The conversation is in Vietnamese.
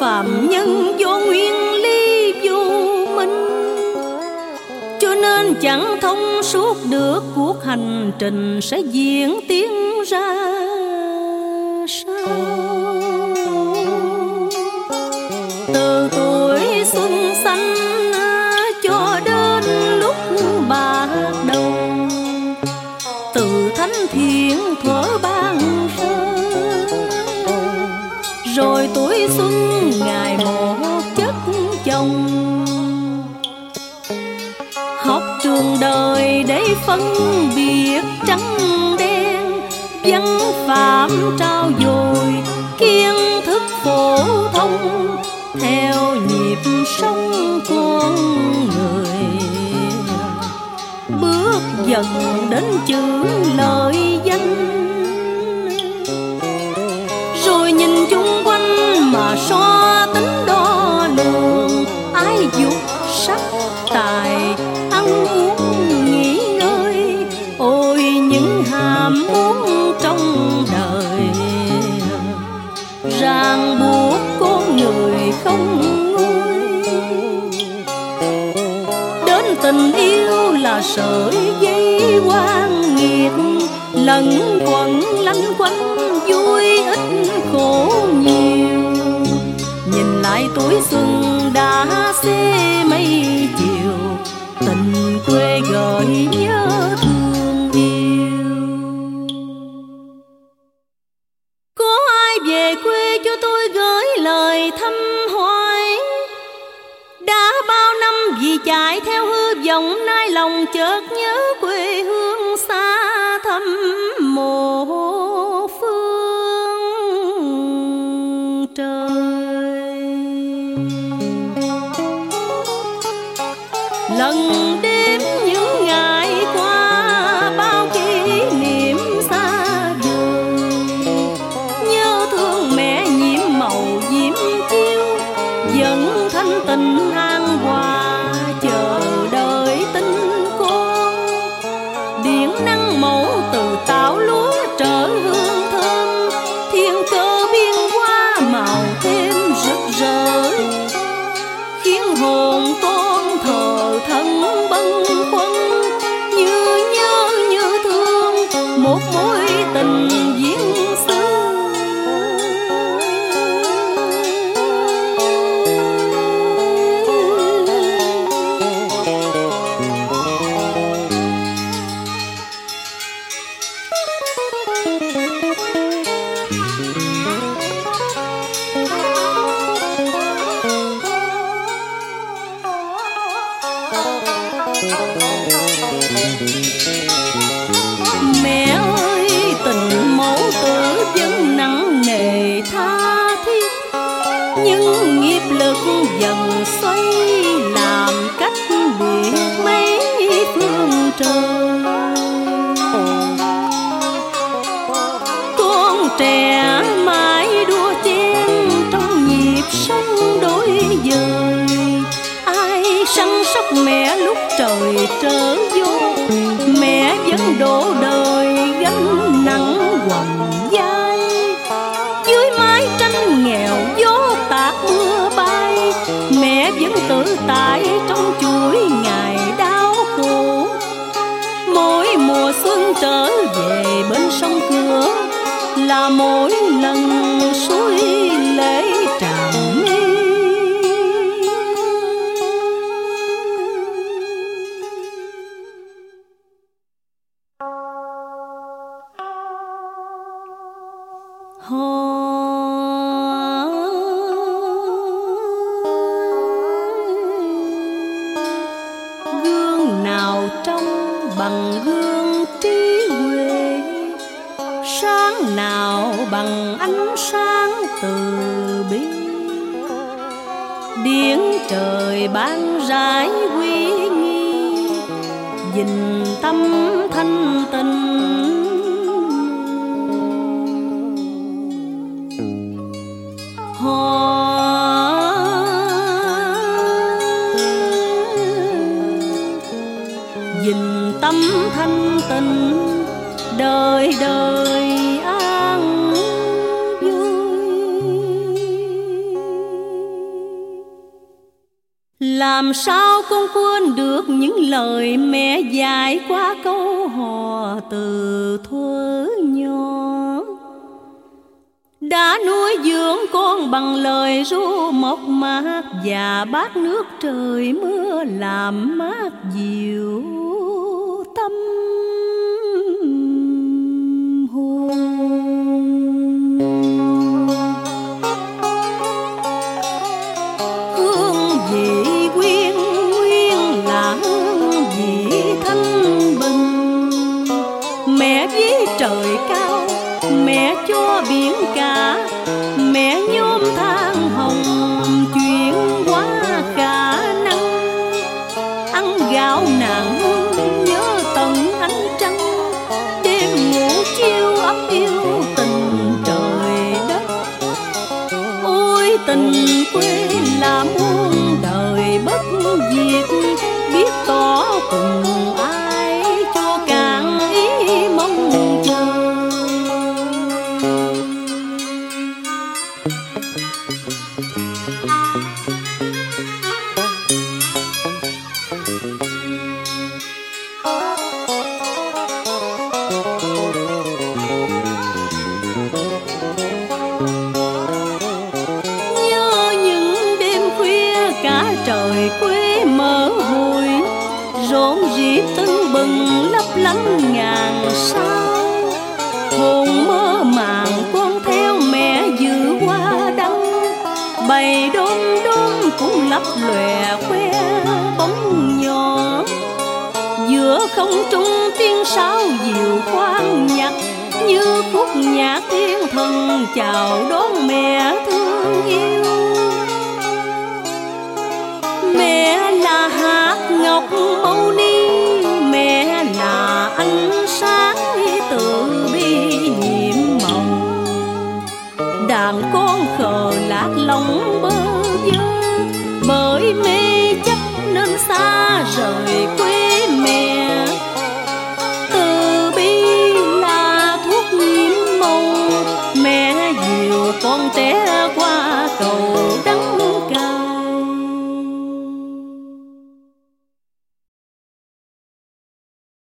phạm nhân vô nguyên lý vô minh. Cho nên chẳng thông suốt được cuộc hành trình sẽ diễn tiến ra sao. Từ tuổi xuân xanh, cho đến lúc bạc đầu, từ thánh thiện thuở ban sơ. Rồi tuổi xuân phân biệt trắng đen, văn phạm trao dồi kiến thức phổ thông, theo nhịp sống con người. Bước dần đến chữ lời danh muốn trong đời. Ràng buộc con người không nguôi. Đến tình yêu là sợi dây quan nghiệt, lẫn quẩn, lanh quanh vui ít khổ nhiều. Nhìn lại tuổi xuân đã xế mây chiều, tình quê gợi nhớ một mối tình duyên Mẹ về bên sông cửa Là mỗi lần suối lễ tràn mi. Sáng nào bằng ánh sáng từ bi. Điển trời ban rải quy nghi dình tâm thanh tịnh. Dình tâm thanh tịnh, đời đời làm sao con quên được những lời mẹ dạy qua câu hò từ thuở nhỏ? Đã nuôi dưỡng con bằng lời ru mộc mạc và bát nước trời mưa làm mát dịu tâm. Mẹ với trời cao, mẹ cho biển cả. Mẹ nhôm than hồng, chuyển qua khả năng. Ăn gạo nặng nhớ tận ánh trăng. Đêm ngủ chiêu ấm yêu tình trời đất. Ôi tình quê là muôn đời bất diệt, biết tỏ cùng lòe khoe bóng nhỏ. Giữa không trung tiếng sáo dịu khoan nhạc, như khúc nhạc thiên thần chào đón mẹ thương yêu. Mẹ là hạt ngọc mâu ni, mẹ là ánh sáng từ bi nhiệm màu. Đàn con khờ lạc lòng